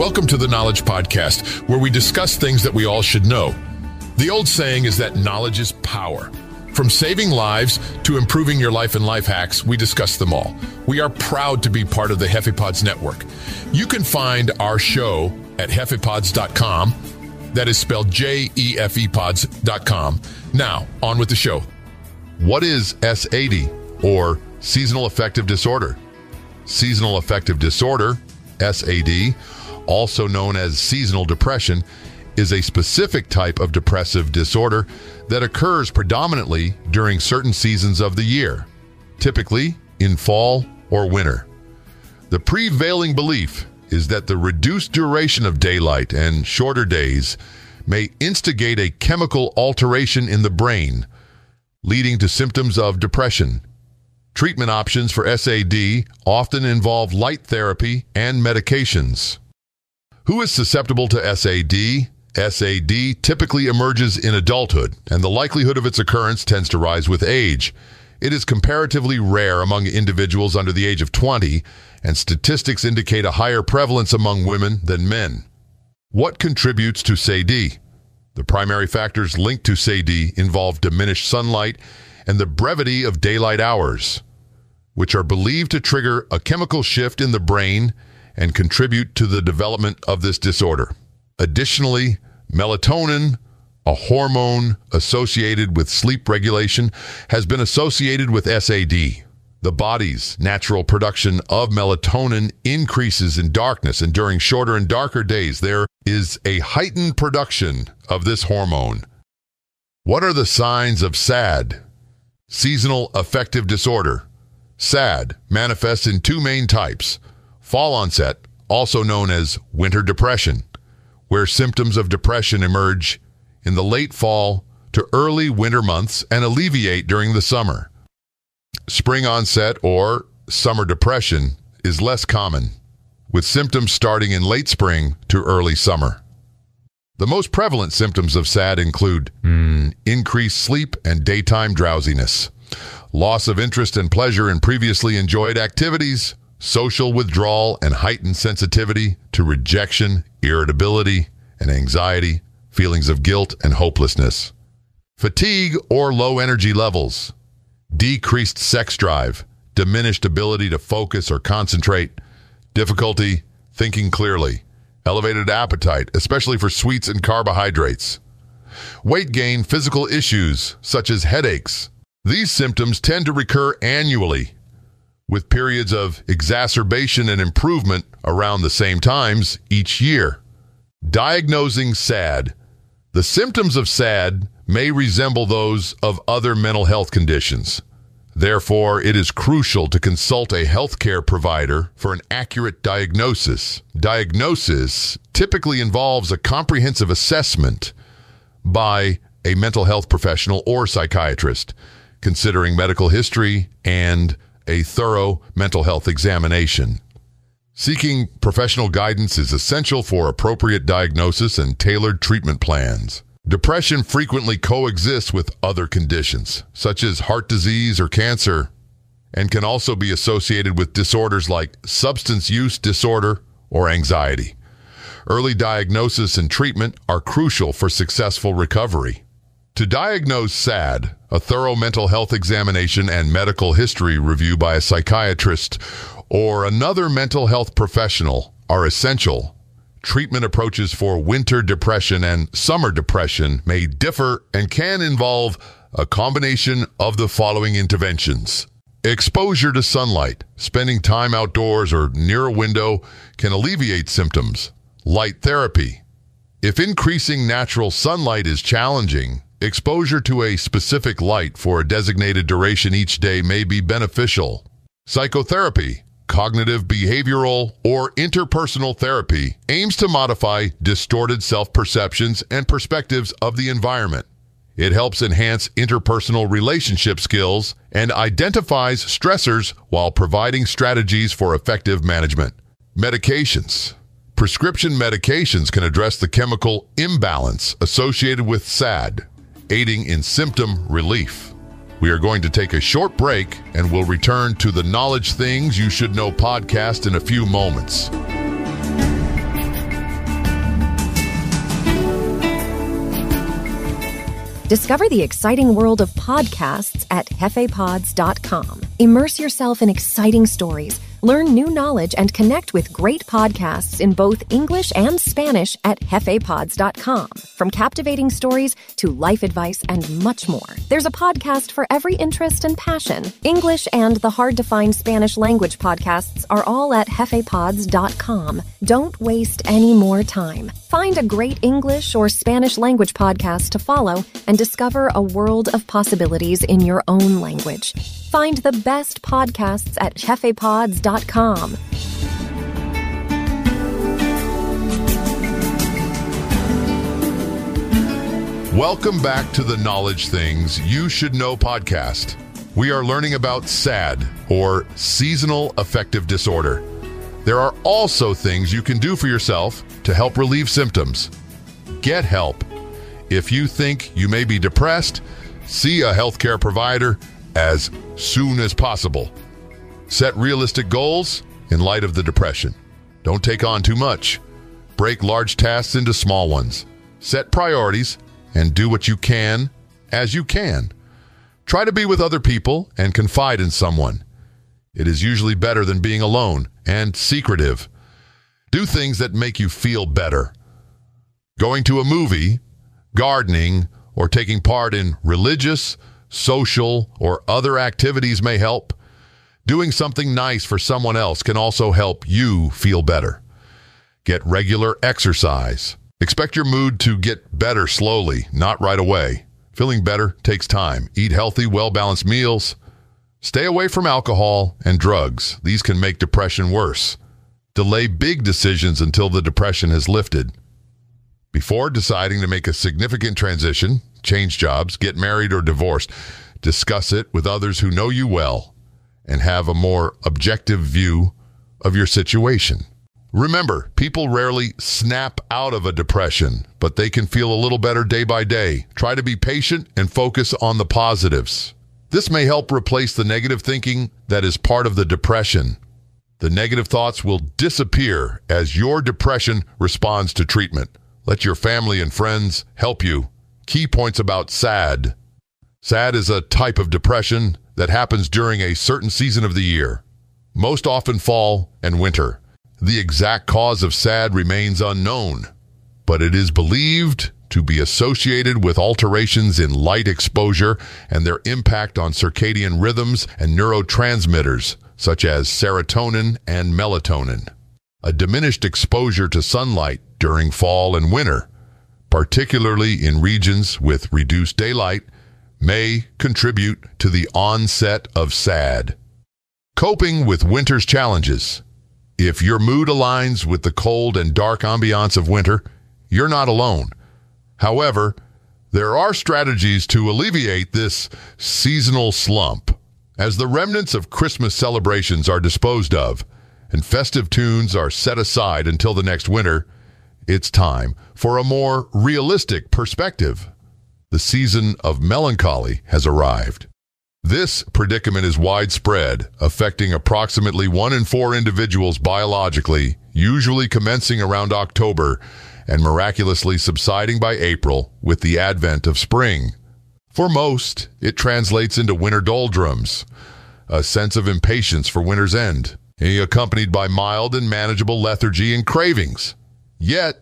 Welcome to the Knowledge Podcast, where we discuss things that we all should know. The old saying is that knowledge is power. From saving lives to improving your life and life hacks, we discuss them all. We are proud to be part of the JefePods network. You can find our show at JefePods.com. That is spelled J E F E pods.com. Now, on with the show. What is SAD or seasonal affective disorder? Seasonal affective disorder, SAD, also known as seasonal depression, is a specific type of depressive disorder that occurs predominantly during certain seasons of the year, typically in fall or winter. The prevailing belief is that the reduced duration of daylight and shorter days may instigate a chemical alteration in the brain, leading to symptoms of depression. Treatment options for SAD often involve light therapy and medications. Who is susceptible to SAD? SAD typically emerges in adulthood, and the likelihood of its occurrence tends to rise with age. It is comparatively rare among individuals under the age of 20, and statistics indicate a higher prevalence among women than men. What contributes to SAD? The primary factors linked to SAD involve diminished sunlight and the brevity of daylight hours, which are believed to trigger a chemical shift in the brain and contribute to the development of this disorder. Additionally, melatonin, a hormone associated with sleep regulation, has been associated with SAD. The body's natural production of melatonin increases in darkness, and during shorter and darker days, there is a heightened production of this hormone. What are the signs of SAD? Seasonal affective disorder. SAD manifests in two main types fall onset, also known as winter depression, where symptoms of depression emerge in the late fall to early winter months and alleviate during the summer. Spring onset or summer depression is less common, with symptoms starting in late spring to early summer. The most prevalent symptoms of SAD include mm, increased sleep and daytime drowsiness, loss of interest and pleasure in previously enjoyed activities, social withdrawal, and heightened sensitivity to rejection, irritability, and anxiety, feelings of guilt and hopelessness, fatigue or low energy levels, decreased sex drive, diminished ability to focus or concentrate, difficulty thinking clearly, elevated appetite, especially for sweets and carbohydrates, weight gain, physical issues such as headaches. These symptoms tend to recur annually with periods of exacerbation and improvement around the same times each year. Diagnosing SAD. The symptoms of SAD may resemble those of other mental health conditions. Therefore, it is crucial to consult a healthcare provider for an accurate diagnosis. Diagnosis typically involves a comprehensive assessment by a mental health professional or psychiatrist, considering medical history and a thorough mental health examination. Seeking professional guidance is essential for appropriate diagnosis and tailored treatment plans. Depression frequently coexists with other conditions, such as heart disease or cancer, and can also be associated with disorders like substance use disorder or anxiety. Early diagnosis and treatment are crucial for successful recovery. To diagnose SAD, a thorough mental health examination and medical history review by a psychiatrist or another mental health professional are essential. Treatment approaches for winter depression and summer depression may differ and can involve a combination of the following interventions. Exposure to sunlight, spending time outdoors or near a window can alleviate symptoms. Light therapy. If increasing natural sunlight is challenging, Exposure to a specific light for a designated duration each day may be beneficial. Psychotherapy, cognitive behavioral, or interpersonal therapy aims to modify distorted self perceptions and perspectives of the environment. It helps enhance interpersonal relationship skills and identifies stressors while providing strategies for effective management. Medications. Prescription medications can address the chemical imbalance associated with SAD, aiding in symptom relief. We are going to take a short break and we'll return to the Knowledge Things You Should Know podcast in a few moments. Discover the exciting world of podcasts at JefePods.com. Immerse yourself in exciting stories Learn new knowledge and connect with great podcasts in both English and Spanish at JefePods.com. From captivating stories to life advice and much more, there's a podcast for every interest and passion. English and the hard to find Spanish language podcasts are all at JefePods.com. Don't waste any more time. Find a great English or Spanish language podcast to follow and discover a world of possibilities in your own language. Find the best podcasts at JefePods.com. Welcome back to the Knowledge Things You Should Know podcast. We are learning about SAD, or Seasonal Affective Disorder. There are also things you can do for yourself to help relieve symptoms. Get help. If you think you may be depressed, see a healthcare provider as soon as possible. Set realistic goals in light of the depression. Don't take on too much. Break large tasks into small ones. Set priorities and do what you can as you can. Try to be with other people and confide in someone. It is usually better than being alone and secretive. Do things that make you feel better. Going to a movie, gardening, or taking part in religious, social, or other activities may help. Doing something nice for someone else can also help you feel better. Get regular exercise. Expect your mood to get better slowly, not right away. Feeling better takes time. Eat healthy, well balanced meals. Stay away from alcohol and drugs. These can make depression worse. Delay big decisions until the depression has lifted. Before deciding to make a significant transition, change jobs, get married or divorced, discuss it with others who know you well and have a more objective view of your situation. Remember, people rarely snap out of a depression, but they can feel a little better day by day. Try to be patient and focus on the positives. This may help replace the negative thinking that is part of the depression. The negative thoughts will disappear as your depression responds to treatment. Let your family and friends help you. Key points about SAD. SAD is a type of depression that happens during a certain season of the year, most often fall and winter. The exact cause of SAD remains unknown, but it is believed to be associated with alterations in light exposure and their impact on circadian rhythms and neurotransmitters such as serotonin and melatonin. A diminished exposure to sunlight during fall and winter, particularly in regions with reduced daylight, may contribute to the onset of SAD. Coping with winter's challenges. If your mood aligns with the cold and dark ambiance of winter, you're not alone. However, there are strategies to alleviate this seasonal slump. As the remnants of Christmas celebrations are disposed of and festive tunes are set aside until the next winter, it's time for a more realistic perspective. The season of melancholy has arrived. This predicament is widespread, affecting approximately one in four individuals biologically, usually commencing around October and miraculously subsiding by April with the advent of spring. For most, it translates into winter doldrums, a sense of impatience for winter's end, accompanied by mild and manageable lethargy and cravings. Yet,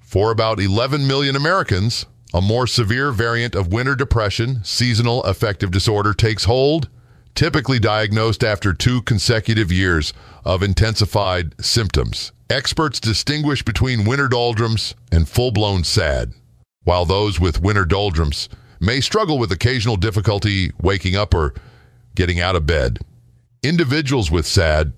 for about 11 million Americans, a more severe variant of winter depression, seasonal affective disorder, takes hold, typically diagnosed after two consecutive years of intensified symptoms. Experts distinguish between winter doldrums and full blown SAD, while those with winter doldrums may struggle with occasional difficulty waking up or getting out of bed. Individuals with SAD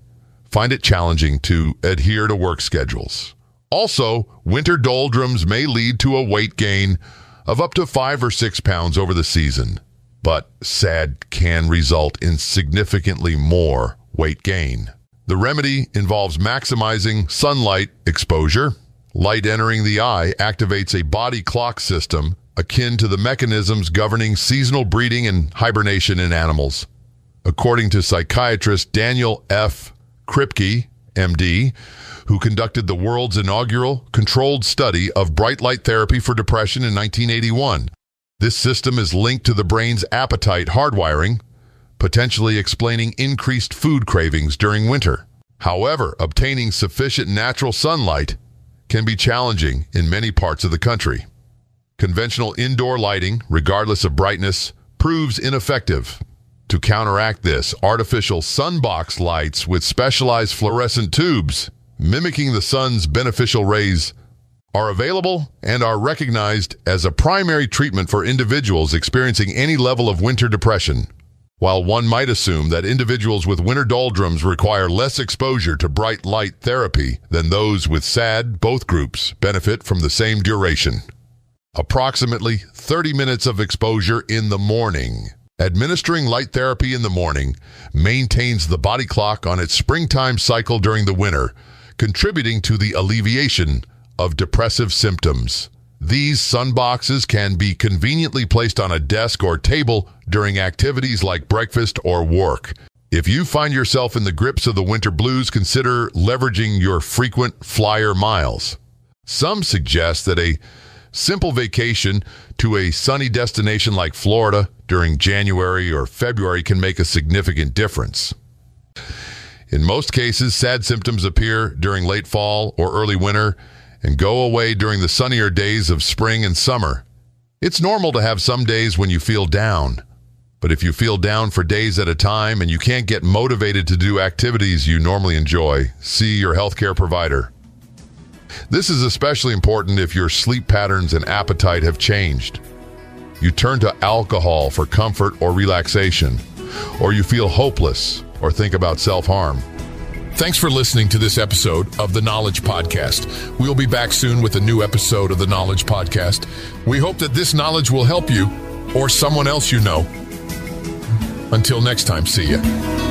find it challenging to adhere to work schedules. Also, winter doldrums may lead to a weight gain of up to five or six pounds over the season, but SAD can result in significantly more weight gain. The remedy involves maximizing sunlight exposure. Light entering the eye activates a body clock system akin to the mechanisms governing seasonal breeding and hibernation in animals. According to psychiatrist Daniel F. Kripke, MD, who conducted the world's inaugural controlled study of bright light therapy for depression in 1981. This system is linked to the brain's appetite hardwiring, potentially explaining increased food cravings during winter. However, obtaining sufficient natural sunlight can be challenging in many parts of the country. Conventional indoor lighting, regardless of brightness, proves ineffective. To counteract this, artificial sunbox lights with specialized fluorescent tubes, mimicking the sun's beneficial rays, are available and are recognized as a primary treatment for individuals experiencing any level of winter depression. While one might assume that individuals with winter doldrums require less exposure to bright light therapy than those with SAD, both groups benefit from the same duration. Approximately 30 minutes of exposure in the morning. Administering light therapy in the morning maintains the body clock on its springtime cycle during the winter, contributing to the alleviation of depressive symptoms. These sunboxes can be conveniently placed on a desk or table during activities like breakfast or work. If you find yourself in the grips of the winter blues, consider leveraging your frequent flyer miles. Some suggest that a simple vacation to a sunny destination like Florida during January or February can make a significant difference. In most cases, sad symptoms appear during late fall or early winter and go away during the sunnier days of spring and summer. It's normal to have some days when you feel down. But if you feel down for days at a time and you can't get motivated to do activities you normally enjoy, see your healthcare provider. This is especially important if your sleep patterns and appetite have changed. You turn to alcohol for comfort or relaxation, or you feel hopeless or think about self harm. Thanks for listening to this episode of the Knowledge Podcast. We'll be back soon with a new episode of the Knowledge Podcast. We hope that this knowledge will help you or someone else you know. Until next time, see ya.